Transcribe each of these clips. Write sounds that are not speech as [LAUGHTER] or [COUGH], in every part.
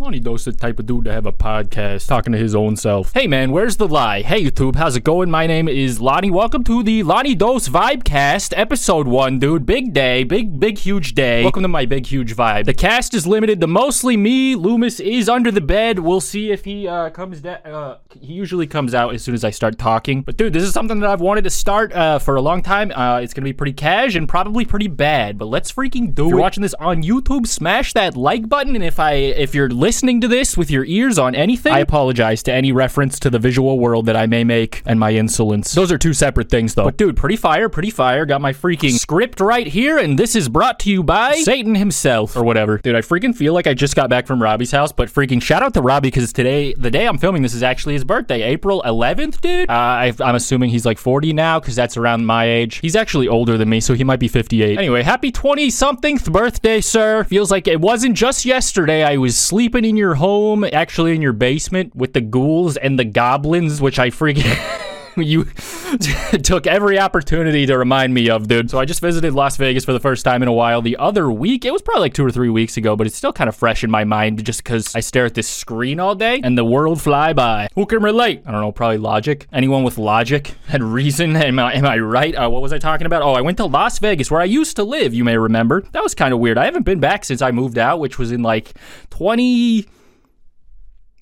Lonnie Dos the type of dude to have a podcast talking to his own self. Hey man, where's the lie? Hey YouTube, how's it going? My name is Lonnie. Welcome to the Lonnie Dos Vibecast, episode one, dude. Big day, big, big, huge day. Welcome to my big, huge vibe. The cast is limited to mostly me. Loomis is under the bed. We'll see if he uh, comes down. Uh, he usually comes out as soon as I start talking. But dude, this is something that I've wanted to start uh, for a long time. Uh, it's gonna be pretty cash and probably pretty bad, but let's freaking do it. if you're watching this on YouTube, smash that like button. And if I, if you're listening to this with your ears on anything, I apologize to any reference to the visual world that I may make and my insolence. Those are two separate things, though. But dude, pretty fire, pretty fire. Got my freaking script right here, and this is brought to you by Satan himself or whatever. Dude, I freaking feel like I just got back from Robby's house, but freaking shout out to Robbie because today, the day I'm filming this is actually his birthday, April 11th, dude. Uh, I, I'm assuming he's like 40 now because that's around my age. He's actually older than me, so he might be 58. Anyway, happy 20 somethingth birthday, sir. Feels like it wasn't just yesterday. I was sleeping in your home, actually in your basement with the ghouls and the goblins, which I freaking. [LAUGHS] [LAUGHS] you [LAUGHS] took every opportunity to remind me of, dude. So I just visited Las Vegas for the first time in a while the other week. It was probably like two or three weeks ago, but it's still kind of fresh in my mind just because I stare at this screen all day and the world fly by. Who can relate? I don't know, probably logic. Anyone with logic [LAUGHS] and reason? Am I, am I right? Uh, what was I talking about? Oh, I went to Las Vegas where I used to live, you may remember. That was kind of weird. I haven't been back since I moved out, which was in like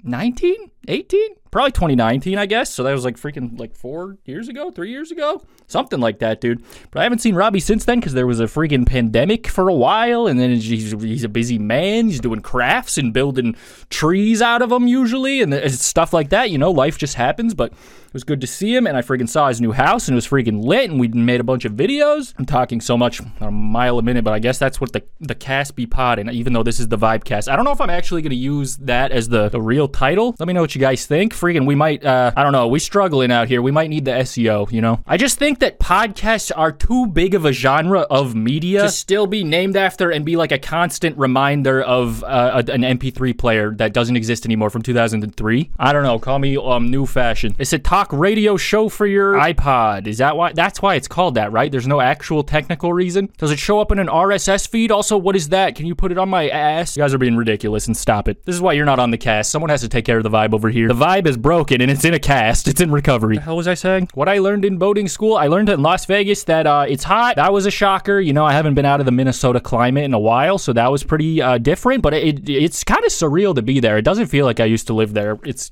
2019, 18? probably 2019, I guess. So that was like freaking like four years ago, three years ago, something like that, dude. But I haven't seen Robby since then because there was a freaking pandemic for a while, and then he's, he's a busy man. He's doing crafts and building trees out of them usually, and uh, stuff like that. You know, life just happens. But was good to see him, and I freaking saw his new house, and it was freaking lit, and we made a bunch of videos. I'm talking so much a mile a minute, but I guess that's what the the cast be potting. Even though this is the vibe cast, I don't know if I'm actually to use that as the the real title. Let me know what you guys think freaking, we might, uh, I don't know, we struggling out here. We might need the SEO, you know? I just think that podcasts are too big of a genre of media to still be named after and be like a constant reminder of uh, an MP3 player that doesn't exist anymore from 2003. I don't know, call me um, new fashion. It's a talk radio show for your iPod. Is that why? That's why it's called that, right? There's no actual technical reason. Does it show up in an RSS feed? Also, what is that? Can you put it on my ass? You guys are being ridiculous and stop it. This is why you're not on the cast. Someone has to take care of the vibe over here. The vibe is broken and it's in a cast. It's in recovery. How was I saying? What I learned in boating school, I learned in Las Vegas that uh, it's hot. That was a shocker. You know, I haven't been out of the Minnesota climate in a while, so that was pretty uh, different. But it, it's kind of surreal to be there. It doesn't feel like I used to live there. It's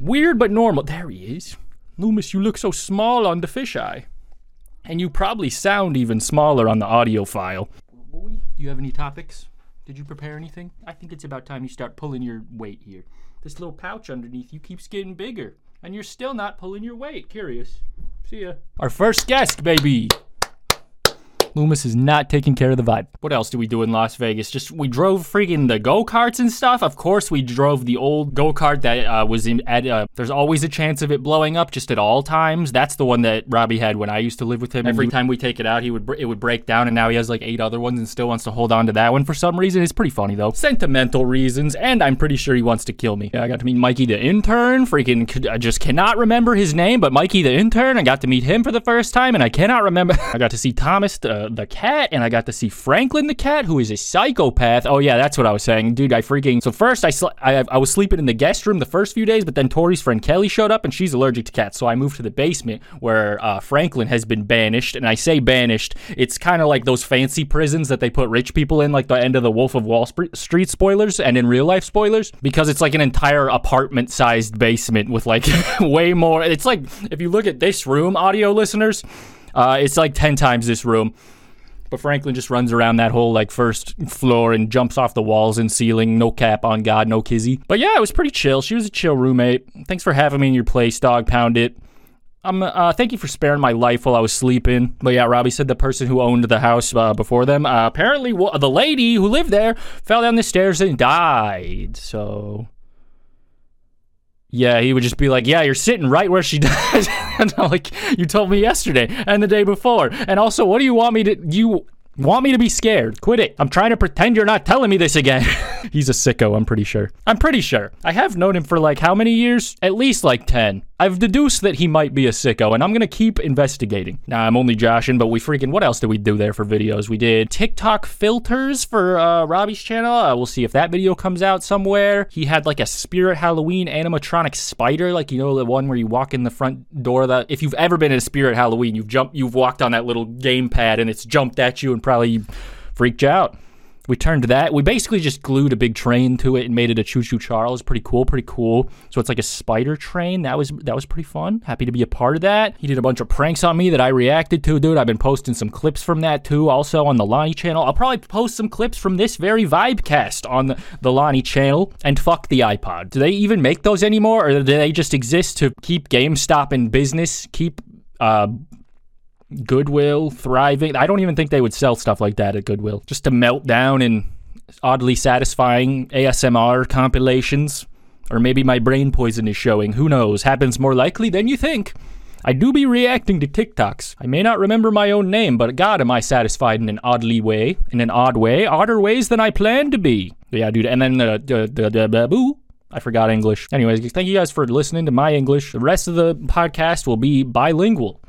weird but normal. There he is. Loomis, you look so small on the fisheye. And you probably sound even smaller on the audio file. Do you have any topics? Did you prepare anything? I think it's about time you start pulling your weight here. This little pouch underneath you keeps getting bigger, and you're still not pulling your weight. Curious. See ya. Our first guest, baby. Loomis is not taking care of the vibe. What else do we do in Las Vegas? Just we drove freaking the go karts and stuff. Of course, we drove the old go kart that uh, was in. At, uh, there's always a chance of it blowing up just at all times. That's the one that Robby had when I used to live with him. Every time we take it out, he would it would break down, and now he has like eight other ones and still wants to hold on to that one for some reason. It's pretty funny though. Sentimental reasons, and I'm pretty sure he wants to kill me. Yeah, I got to meet Mikey the intern. Freaking, I just cannot remember his name, but Mikey the intern. I got to meet him for the first time, and I cannot remember. [LAUGHS] I got to see Thomas the, cat, and I got to see Franklin the cat, who is a psychopath. Oh yeah, that's what I was saying, dude. I freaking so first I sl- I, I was sleeping in the guest room the first few days, but then Tori's friend Kelly showed up, and she's allergic to cats, so I moved to the basement where uh, Franklin has been banished. And I say banished, it's kind of like those fancy prisons that they put rich people in, like the end of the Wolf of Wall Street spoilers, and in real life spoilers, because it's like an entire apartment-sized basement with like [LAUGHS] way more. It's like if you look at this room, audio listeners. Uh, it's like 10 times this room. But Franklin just runs around that whole like first floor and jumps off the walls and ceiling. No cap on God, no kizzy. But yeah, it was pretty chill. She was a chill roommate. Thanks for having me in your place, dog pound it. Um, uh, thank you for sparing my life while I was sleeping. But yeah, Robby said the person who owned the house uh, before them, uh, apparently w- the lady who lived there fell down the stairs and died. So yeah, he would just be like, "Yeah, you're sitting right where she [LAUGHS] died." and I'm like, "You told me yesterday and the day before." And also, what do you want me to you want me to be scared? Quit it. I'm trying to pretend you're not telling me this again. [LAUGHS] He's a sicko, I'm pretty sure. I'm pretty sure. I have known him for like how many years? At least like 10. I've deduced that he might be a sicko, and I'm gonna keep investigating. Now I'm only joshing, but we freaking what else did we do there for videos? We did TikTok filters for uh, Robby's channel. Uh, we'll see if that video comes out somewhere. He had like a Spirit Halloween animatronic spider, like you know the one where you walk in the front door. That if you've ever been in a Spirit Halloween, you've jumped, you've walked on that little gamepad, and it's jumped at you and probably freaked you out. We turned that. We basically just glued a big train to it and made it a choo choo Charles. Pretty cool, pretty cool. So it's like a spider train. That was that was pretty fun. Happy to be a part of that. He did a bunch of pranks on me that I reacted to, dude. I've been posting some clips from that too, also on the Lonnie channel. I'll probably post some clips from this very Vibecast on the, the Lonnie channel. And fuck the iPod. Do they even make those anymore, or do they just exist to keep GameStop in business? Keep uh, Goodwill thriving. I don't even think they would sell stuff like that at Goodwill. Just to melt down in oddly satisfying ASMR compilations. Or maybe my brain poison is showing. Who knows? Happens more likely than you think. I do be reacting to TikToks. I may not remember my own name, but God, am I satisfied in an oddly way, in an odd way, odder ways than I planned to be. Yeah, dude. And then the the the, boo. I forgot English. Anyways, thank you guys for listening to my English. The rest of the podcast will be bilingual.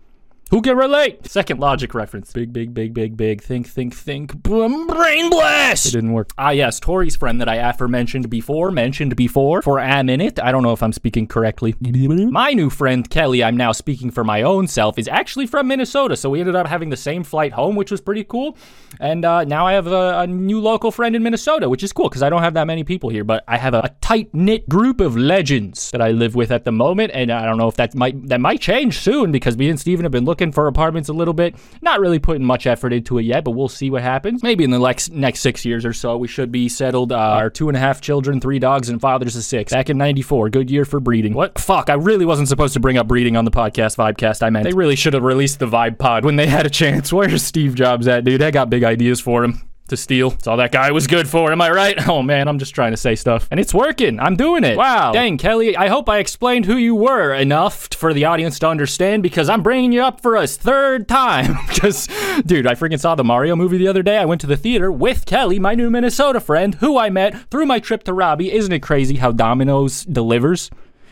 Who can relate? Second logic reference. Big, big, big, big, big. Think, think, think. Brain blast! It didn't work. Ah, yes. Tori's friend that I aforementioned before, mentioned before, for a minute. I don't know if I'm speaking correctly. My new friend, Kelly, I'm now speaking for my own self, is actually from Minnesota. So we ended up having the same flight home, which was pretty cool. And uh, now I have a, a, new local friend in Minnesota, which is cool because I don't have that many people here, but I have a, a tight knit group of legends that I live with at the moment. And I don't know if that might that might change soon because me and Steven have been looking looking for apartments a little bit. Not really putting much effort into it yet, but we'll see what happens. Maybe in the next next six years or so, we should be settled. Uh, our two and a half children, three dogs, and fathers of six. Back in '94, good year for breeding. What? Fuck! I really wasn't supposed to bring up breeding on the podcast Vibecast. I meant they really should have released the Vibe Pod when they had a chance. [LAUGHS] Where's Steve Jobs at, dude? I got big ideas for him to steal. That's all that guy was good for. Am I right? [LAUGHS] Oh man, I'm just trying to say stuff. And it's working. I'm doing it. Wow. Dang, Kelly, I hope I explained who you were enough for the audience to understand because I'm bringing you up for a third time. [LAUGHS] Because, dude, I freaking saw the Mario movie the other day. I went to the theater with Kelly, my new Minnesota friend, who I met through my trip to Robby. Isn't it crazy how Domino's delivers?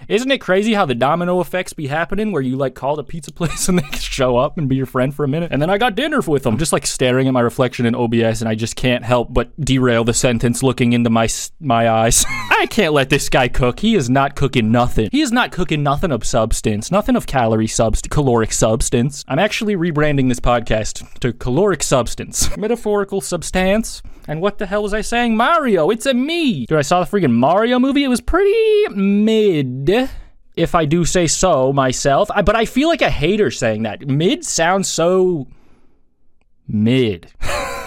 Isn't it crazy how the domino effects be happening where you like call the pizza [LAUGHS] place and they show up and be your friend for a minute? And then I got dinner with them, just like staring at my reflection in OBS and I just can't help but derail the sentence looking into my my eyes. [LAUGHS] I can't let this guy cook. He is not cooking nothing. He is not cooking nothing of substance, nothing of calorie subst caloric substance. I'm actually rebranding this podcast to caloric substance. [LAUGHS] Metaphorical substance. And what the hell was I saying? Mario, it's a me. Dude, I saw the freaking Mario movie. It was pretty mid if I do say so myself. I, but I feel like a hater saying that. Mid sounds so mid. [LAUGHS]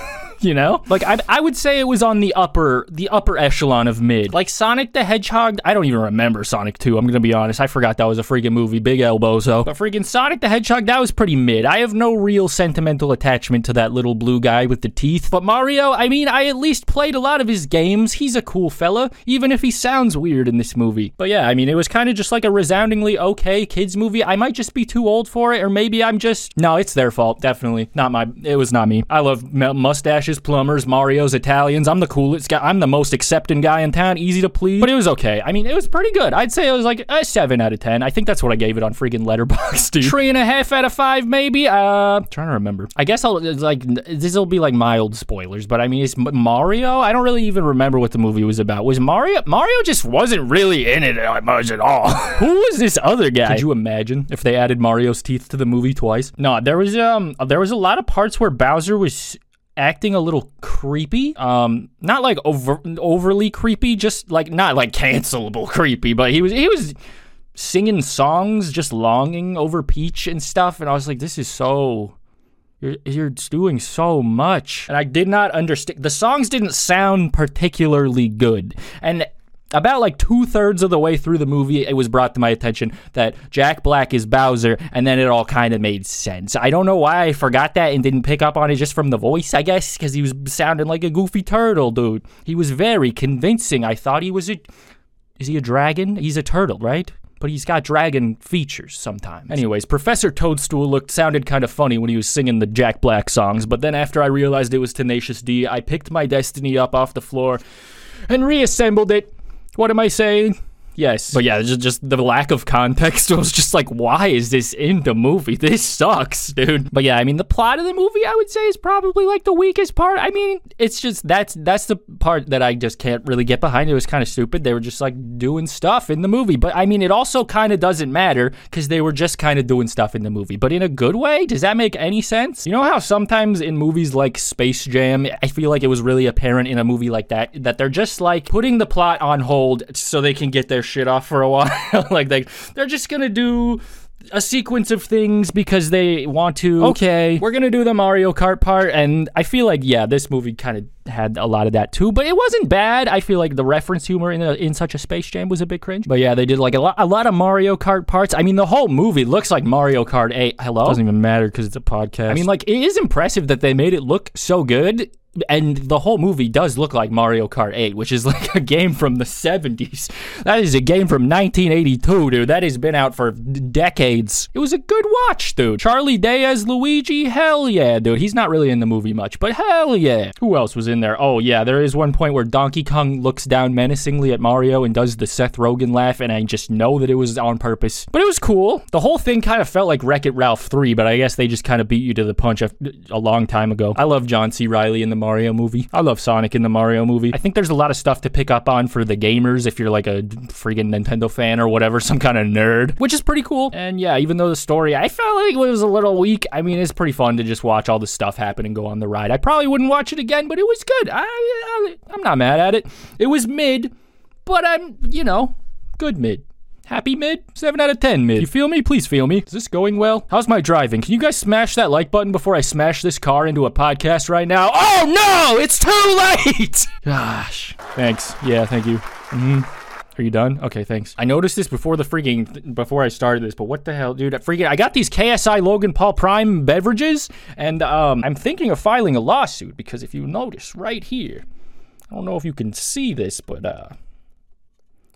[LAUGHS] you know? Like I, I would say it was on the upper the upper echelon of mid. Like Sonic the Hedgehog, I don't even remember Sonic 2. I'm gonna be honest. I forgot that was a freaking movie. Big elbows though. But freaking Sonic the Hedgehog, that was pretty mid. I have no real sentimental attachment to that little blue guy with the teeth. But Mario, I mean, I at least played a lot of his games. He's a cool fella, even if he sounds weird in this movie. But yeah, I mean, it was kind of just like a resoundingly okay kids movie. I might just be too old for it, or maybe I'm just no. It's their fault, definitely. Not my. It was not me. I love mustaches plumbers, Mario's, Italians. I'm the coolest guy. I'm the most accepting guy in town. Easy to please. But it was okay. I mean, it was pretty good. I'd say it was like a 7 out of 10. I think that's what I gave it on freaking Letterboxd, [LAUGHS] dude. Three and a half out of five, maybe? Uh, trying to remember. I guess I'll, like, this will be like mild spoilers, but I mean, it's Mario. I don't really even remember what the movie was about. Was Mario? Mario just wasn't really in it much at all. [LAUGHS] Who was this other guy? Could you imagine if they added Mario's teeth to the movie twice? No, there was, um, there was a lot of parts where Bowser was acting a little creepy. Um, not like over overly creepy, just like not like cancelable [LAUGHS] creepy, but he was he was singing songs, just longing over Peach and stuff, and I was like, this is so. You're, you're doing so much. And I did not understand. The songs didn't sound particularly good. And about like two thirds of the way through the movie, it was brought to my attention that Jack Black is Bowser, and then it all kind of made sense. I don't know why I forgot that and didn't pick up on it just from the voice, I guess, because he was sounding like a goofy turtle, dude. He was very convincing. I thought he was a. Is he a dragon? He's a turtle, right? But he's got dragon features sometimes. Anyways, Professor Toadstool looked sounded kind of funny when he was singing the Jack Black songs, but then after I realized it was Tenacious D, I picked my destiny up off the floor and reassembled it what am I saying? Yes. But yeah, just, just the lack of context [LAUGHS] was just like, why is this in the movie? This sucks, dude. But yeah, I mean, the plot of the movie, I would say, is probably like the weakest part. I mean, it's just that's that's the part that I just can't really get behind. It was kind of stupid. They were just like doing stuff in the movie. But I mean, it also kind of doesn't matter because they were just kind of doing stuff in the movie. But in a good way? Does that make any sense? You know how sometimes in movies like Space Jam, I feel like it was really apparent in a movie like that that they're just like putting the plot on hold so they can get their shit off for a while. [LAUGHS] like they they're just gonna do a sequence of things because they want to. Okay, we're gonna do the Mario Kart part, and I feel like yeah, this movie kind of had a lot of that too, but it wasn't bad. I feel like the reference humor in a, in such a Space Jam was a bit cringe. But yeah, they did like a lot a lot of Mario Kart parts. I mean, the whole movie looks like Mario Kart 8. Hello, doesn't even matter because it's a podcast. I mean, like it is impressive that they made it look so good and the whole movie does look like Mario Kart 8, which is [LAUGHS] like a game from the 70s. That is a game from 1982, dude. That has been out for decades. It was a good watch, dude. Charlie Day as Luigi, hell yeah, dude. He's not really in the movie much, but hell yeah. Who else was in there? Oh, yeah, there is one point where Donkey Kong looks down menacingly at Mario and does the Seth Rogen laugh, and I just know that it was on purpose. But it was cool. The whole thing kind of felt like Wreck It Ralph 3, but I guess they just kind of beat you to the punch a, a long time ago. I love John C. Reilly in the Mario movie. I love Sonic in the Mario movie. I think there's a lot of stuff to pick up on for the gamers if you're like a freaking Nintendo fan or whatever, [LAUGHS] some kind of nerd, which is pretty cool. And yeah, even though the story I felt like it was a little weak, I mean, it's pretty fun to just watch all the stuff happen and go on the ride. I probably wouldn't watch it again, but it was good. I, I I'm not mad at it. It was mid, but I'm, you know, good mid. Happy mid? 7 out of 10 mid. You feel me? Please feel me. Is this going well? How's my driving? Can you guys smash that like button before I smash this car into a podcast right now? Oh no! It's too late! [LAUGHS] Gosh. Thanks. Yeah, thank you. Mm-hmm. Are you done? Okay, thanks. I noticed this before the freaking before I started this, but what the hell, dude? I freaking I got these KSI Logan Paul Prime beverages, and um, I'm thinking of filing a lawsuit because if you notice right here, I don't know if you can see this, but uh,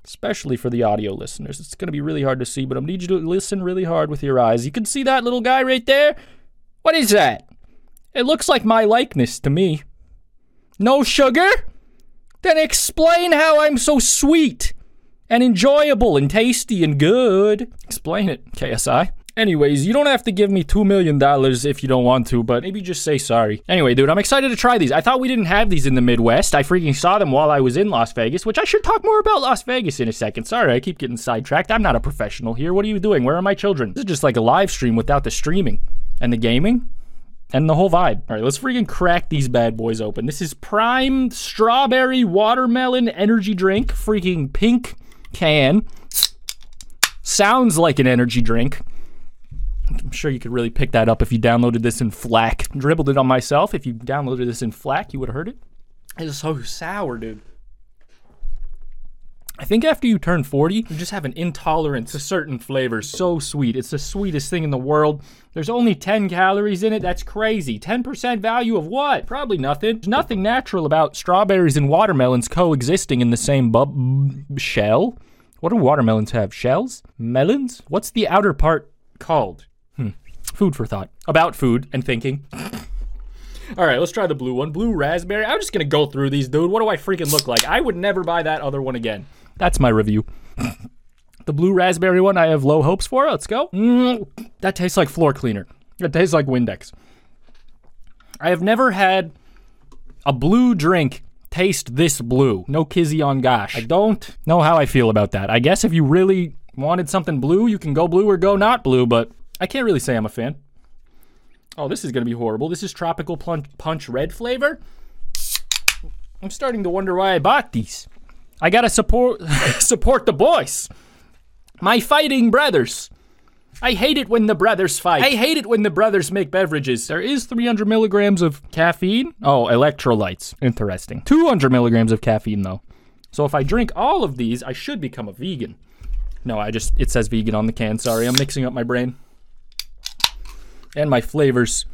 especially for the audio listeners. It's going to be really hard to see, but I need you to listen really hard with your eyes. You can see that little guy right there? What is that? It looks like my likeness to me. No sugar? Then explain how I'm so sweet and enjoyable and tasty and good. Explain it, KSI. Anyways, you don't have to give me $2 million if you don't want to, but maybe just say sorry. Anyway, dude, I'm excited to try these. I thought we didn't have these in the Midwest. I freaking saw them while I was in Las Vegas, which I should talk more about Las Vegas in a second. Sorry, I keep getting sidetracked. I'm not a professional here. What are you doing? Where are my children? This is just like a live stream without the streaming and the gaming and the whole vibe. All right, let's freaking crack these bad boys open. This is Prime Strawberry Watermelon Energy Drink, freaking pink can. Sounds like an energy drink. I'm sure you could really pick that up if you downloaded this in FLAC. Dribbled it on myself. If you downloaded this in FLAC, you would have heard it. It's so sour, dude. I think after you turn 40, you just have an intolerance to certain flavors. So sweet. It's the sweetest thing in the world. There's only 10 calories in it. That's crazy. 10% value of what? Probably nothing. There's nothing natural about strawberries and watermelons coexisting in the same bub- shell. What do watermelons have? Shells? Melons? What's the outer part called? Food for thought. About food and thinking. [LAUGHS] All right, let's try the blue one. Blue raspberry. I'm just going to go through these, dude. What do I freaking look like? I would never buy that other one again. That's my review. [LAUGHS] the blue raspberry one I have low hopes for. Let's go. Mm, that tastes like floor cleaner. It tastes like Windex. I have never had a blue drink taste this blue. No kizzy on gosh. I don't know how I feel about that. I guess if you really wanted something blue, you can go blue or go not blue, but I can't really say I'm a fan. Oh, this is going to be horrible. This is tropical punch, punch red flavor. I'm starting to wonder why I bought these. I gotta support [LAUGHS] support the boys, my fighting brothers. I hate it when the brothers fight. I hate it when the brothers make beverages. There is 300 milligrams of caffeine. Oh, electrolytes. Interesting. 200 milligrams of caffeine though. So if I drink all of these, I should become a vegan. No, I just it says vegan on the can. Sorry, I'm mixing up my brain and my flavors.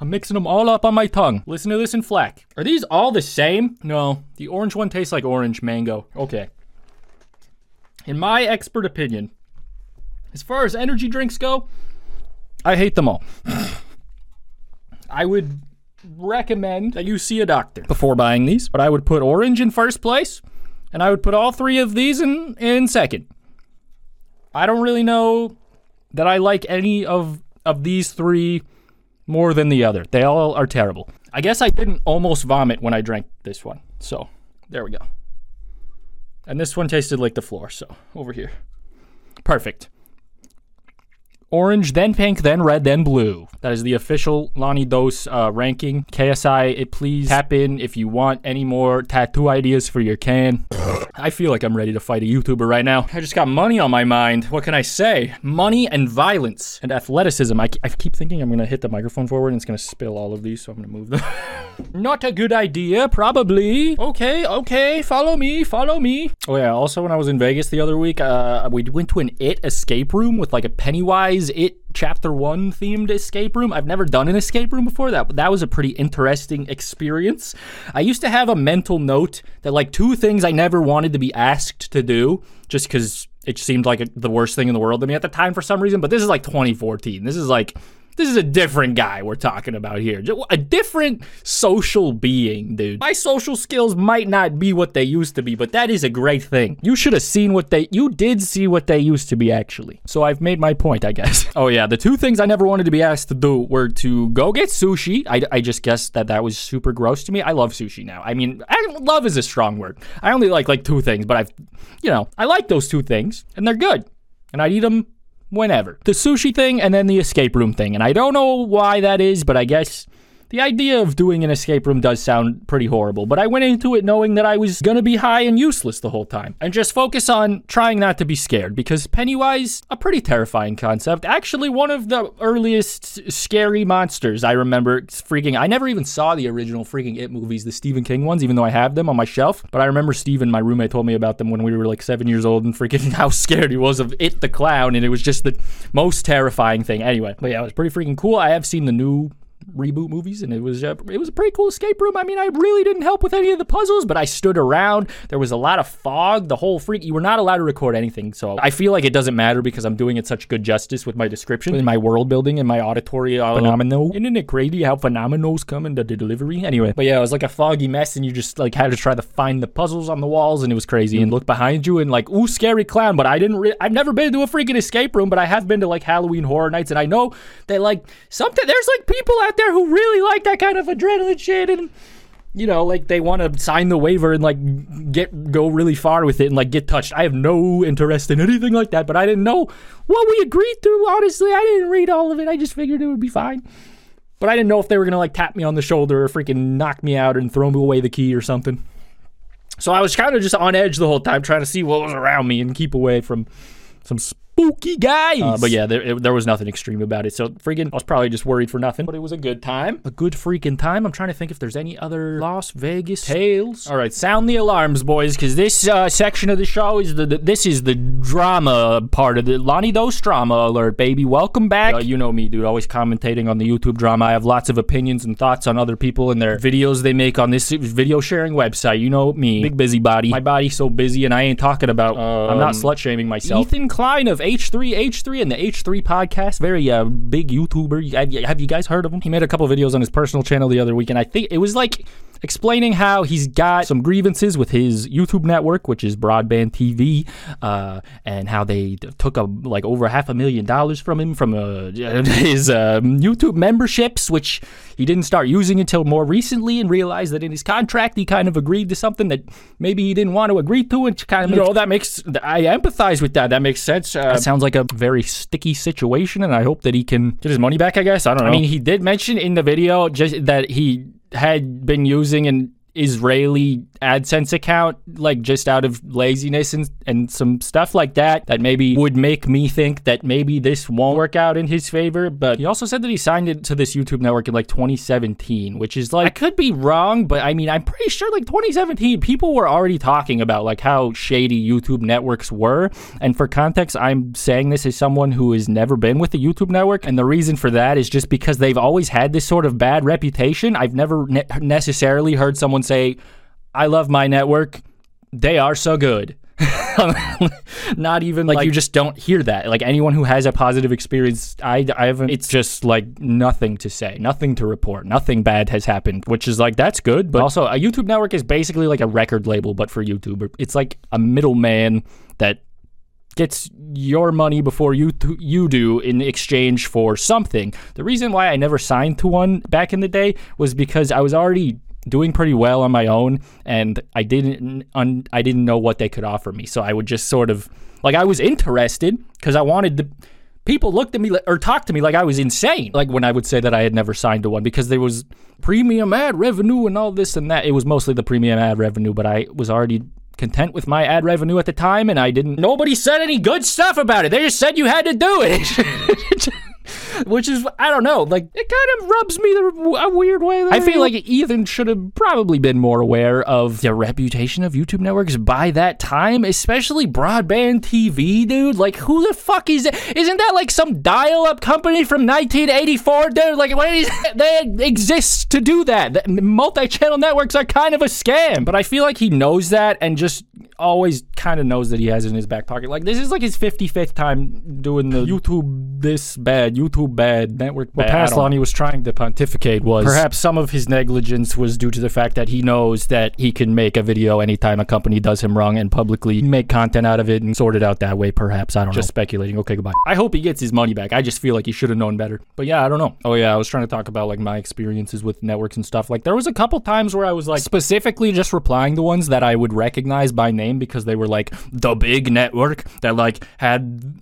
I'm mixing them all up on my tongue. Listen to this in FLAC. Are these all the same? No. The orange one tastes like orange mango. Okay. In my expert opinion, as far as energy drinks go, I hate them all. I would recommend that you see a doctor before buying these, but I would put orange in first place and I would put all three of these in in second. I don't really know that I like any of of these three more than the other. They all are terrible. I guess I didn't almost vomit when I drank this one. So, there we go. And this one tasted like the floor, so over here. Perfect. Orange, then pink, then red, then blue. That is the official Lonnie Dos uh, ranking. KSI, it please tap in if you want any more tattoo ideas for your can. I feel like I'm ready to fight a YouTuber right now. I just got money on my mind. What can I say? Money and violence and athleticism. I, I keep thinking I'm going to hit the microphone forward and it's going to spill all of these, so I'm going to move them. [LAUGHS] Not a good idea, probably. Okay, okay, follow me, follow me. Oh, yeah, also, when I was in Vegas the other week, uh, we went to an It escape room with like a Pennywise It chapter one themed escape room. I've never done an escape room before. That that was a pretty interesting experience. I used to have a mental note that like two things I never wanted to be asked to do just because it seemed like the worst thing in the world to me at the time for some reason. But this is like 2014. This is like this is a different guy we're talking about here. A different social being, dude. My social skills might not be what they used to be, but that is a great thing. You should have seen what they, you did see what they used to be, actually. So I've made my point, I guess. [LAUGHS] oh, yeah. The two things I never wanted to be asked to do were to go get sushi. I, I just guessed that that was super gross to me. I love sushi now. I mean, I, love is a strong word. I only like like two things, but I've, you know, I like those two things, and they're good. And I'd eat them whenever. The sushi thing and then the escape room thing. And I don't know why that is, but I guess the idea of doing an escape room does sound pretty horrible, but I went into it knowing that I was gonna be high and useless the whole time. And just focus on trying not to be scared, because Pennywise, a pretty terrifying concept. Actually, one of the earliest scary monsters I remember freaking. I never even saw the original freaking It movies, the Stephen King ones, even though I have them on my shelf. But I remember Stephen, my roommate, told me about them when we were like seven years old and freaking [LAUGHS] how scared he was of It the Clown, and it was just the most terrifying thing. Anyway, but yeah, it was pretty freaking cool. I have seen the new reboot movies, and it was a, it was a pretty cool escape room. I mean, I really didn't help with any of the puzzles, but I stood around. There was a lot of fog. The whole freak. You were not allowed to record anything, so I feel like it doesn't matter because I'm doing it such good justice with my description, in my world building, and my auditory uh, phenomenal. Isn't it crazy how phenomenals come into the delivery? Anyway, but yeah, it was like a foggy mess, and you just like had to try to find the puzzles on the walls, and it was crazy. And look behind you, and like, ooh, scary clown. But I didn't. Re- I've never been to a freaking escape room, but I have been to like Halloween horror nights, and I know that like something. there's like people out there who really like like that kind of adrenaline shit and you know, like they want to sign the waiver and like get go really far with it and like get touched. I have no interest in anything like that, but I didn't know what we agreed to. Honestly, I didn't read all of it. I just figured it would be fine. But I didn't know if they were gonna like tap me on the shoulder or freaking knock me out and throw me away the key or something. So I was kind of just on edge the whole time, trying to see what was around me and keep away from some spooky guys. Uh, but yeah, there, it, there was nothing extreme about it. So freaking, I was probably just worried for nothing. But it was a good time. A good freaking time. I'm trying to think if there's any other Las Vegas tales. All right, sound the alarms, boys, because this uh, section of the show is the, the, this is the drama part of the Lonnie Dos drama alert, baby. Welcome back. Uh, you know me, dude. Always commentating on the YouTube drama. I have lots of opinions and thoughts on other people and their videos they make on this video sharing website. You know me, big busybody. My body's so busy, and I ain't talking about. Um, I'm not um, slut shaming myself. Ethan Klein of H3 H3 and the H3 podcast, very uh, big YouTuber. Have you, guys heard of him? He made a couple videos on his personal channel the other week, and I think it was like explaining how he's got some grievances with his YouTube network, which is Broadband TV, uh, and how they took a like over half a million dollars from him from uh, [LAUGHS] his uh, YouTube memberships, which he didn't start using until more recently, and realized that in his contract he kind of agreed to something that maybe he didn't want to agree to, and kind of you know that makes I empathize with that. That makes sense. Uh, that sounds like a very sticky situation, and I hope that he can get his money back. I guess I don't know. I mean, he did mention in the video just that he had been using an Israeli AdSense account, like just out of laziness and, and some stuff like that, that maybe would make me think that maybe this won't work out in his favor. But he also said that he signed it to this YouTube network in like 2017, which is like, I could be wrong, but I mean, I'm pretty sure like 2017, people were already talking about like how shady YouTube networks were. And for context, I'm saying this as someone who has never been with a YouTube network. And the reason for that is just because they've always had this sort of bad reputation. I've never ne- necessarily heard someone say, I love my network. They are so good. [LAUGHS] Not even like, like, you just don't hear that. Like anyone who has a positive experience, I, I haven't. It's just like nothing to say, nothing to report, nothing bad has happened. Which is like that's good, but also a YouTube network is basically like a record label, but for YouTube, it's like a middleman that gets your money before you th- you do in exchange for something. The reason why I never signed to one back in the day was because I was already doing pretty well on my own, and I didn't un- I didn't know what they could offer me. So I would just sort of like I was interested because I wanted to. People looked at me or talked to me like I was insane. Like when I would say that I had never signed to one because there was premium ad revenue and all this and that. It was mostly the premium ad revenue, but I was already content with my ad revenue at the time and I didn't nobody said any good stuff about it. They just said you had to do it. [LAUGHS] which is I don't know, like it kind of rubs me the, a weird way. I feel like Ethan should have probably been more aware of the reputation of YouTube networks by that time, especially broadband TV, dude. Like who the fuck is it? Isn't that like some dial-up company from 1984, dude? Like what is they exist to do that? Multi-channel networks are kind of a scam, but I feel like he knows that and just always kind of knows that he has it in his back pocket. Like this is like his 55th time doing the YouTube this bad, YouTube bad, network bad. What Paslani was trying to pontificate was perhaps some of his negligence was due to the fact that he knows that he can make a video anytime a company does him wrong and publicly make content out of it and sort it out that way. Perhaps I don't just know. Just speculating. Okay, goodbye. I hope he gets his money back. I just feel like he should have known better. But yeah, I don't know. Oh yeah, I was trying to talk about like my experiences with networks and stuff. Like there was a couple times where I was like specifically just replying to ones that I would recognize by name because they were like the big network that like had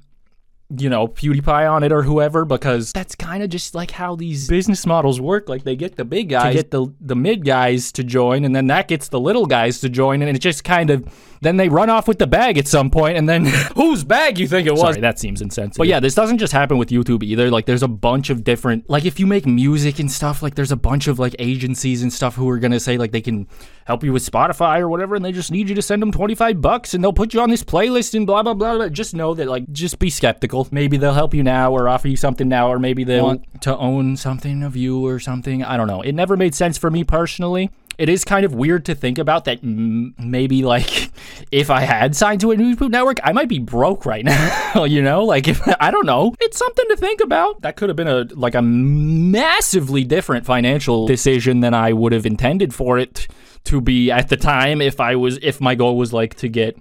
you know, PewDiePie on it or whoever, because that's kind of just like how these business models work. Like they get the big guys, to get the the mid guys to join, and then that gets the little guys to join, and it just kind of then they run off with the bag at some point, and then [LAUGHS] whose bag you think it was? Sorry, that seems insensitive. But yeah, this doesn't just happen with YouTube either. Like there's a bunch of different, like if you make music and stuff, like there's a bunch of like agencies and stuff who are gonna say like they can help you with Spotify or whatever, and they just need you to send them 25 bucks, and they'll put you on this playlist and blah blah blah. blah. Just know that like just be skeptical. Maybe they'll help you now or offer you something now, or maybe they want to own something of you or something. I don't know. It never made sense for me personally it is kind of weird to think about that m- maybe like [LAUGHS] if I had signed to a YouTube network, I might be broke right [LAUGHS] now. you know, like if [LAUGHS] I don't know, it's something to think about. That could have been a like a massively different financial decision than I would have intended for it to be at the time if I was if my goal was like to get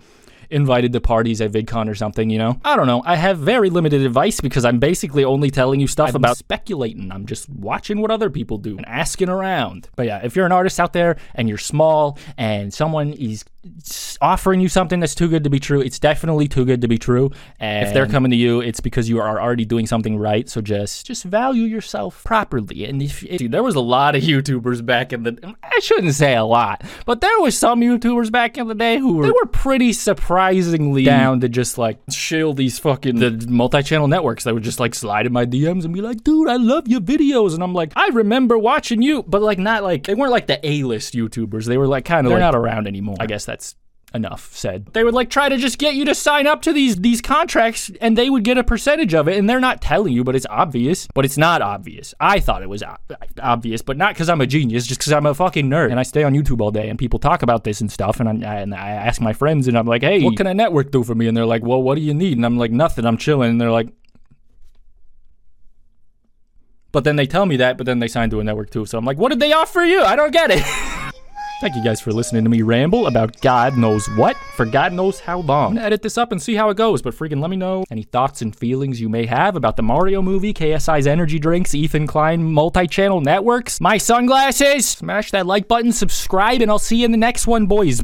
invited to parties at VidCon or something, you know? I don't know. I have very limited advice because I'm basically only telling you stuff I'm about speculating. I'm just watching what other people do and asking around. But yeah, if you're an artist out there and you're small and someone is offering you something that's too good to be true, it's definitely too good to be true. And if they're coming to you, it's because you are already doing something right. So just just value yourself properly. And if, if dude, there was a lot of YouTubers back in the I shouldn't say a lot, but there was some YouTubers back in the day who were they were pretty surprisingly down to just like shill these fucking the multi-channel networks that would just like slide in my DMs and be like, dude, I love your videos. And I'm like, I remember watching you, but like not like they weren't like the A-list YouTubers. They were like kind of they're like, not around anymore. I guess that's enough said. They would like try to just get you to sign up to these these contracts and they would get a percentage of it and they're not telling you but it's obvious, but it's not obvious. I thought it was obvious, but not cuz I'm a genius, just cuz I'm a fucking nerd and I stay on YouTube all day and people talk about this and stuff and I, and I ask my friends and I'm like, "Hey, what can a network do for me?" and they're like, "Well, what do you need?" and I'm like, "Nothing. I'm chilling." and they're like, but then they tell me that, but then they sign to a network too. So I'm like, what did they offer you? I don't get it. [LAUGHS] Thank you guys for listening to me ramble about God knows what for God knows how long. I'm gonna edit this up and see how it goes, but freaking let me know any thoughts and feelings you may have about the Mario movie, KSI's energy drinks, Ethan Klein multi channel networks, my sunglasses. Smash that like button, subscribe, and I'll see you in the next one, boys.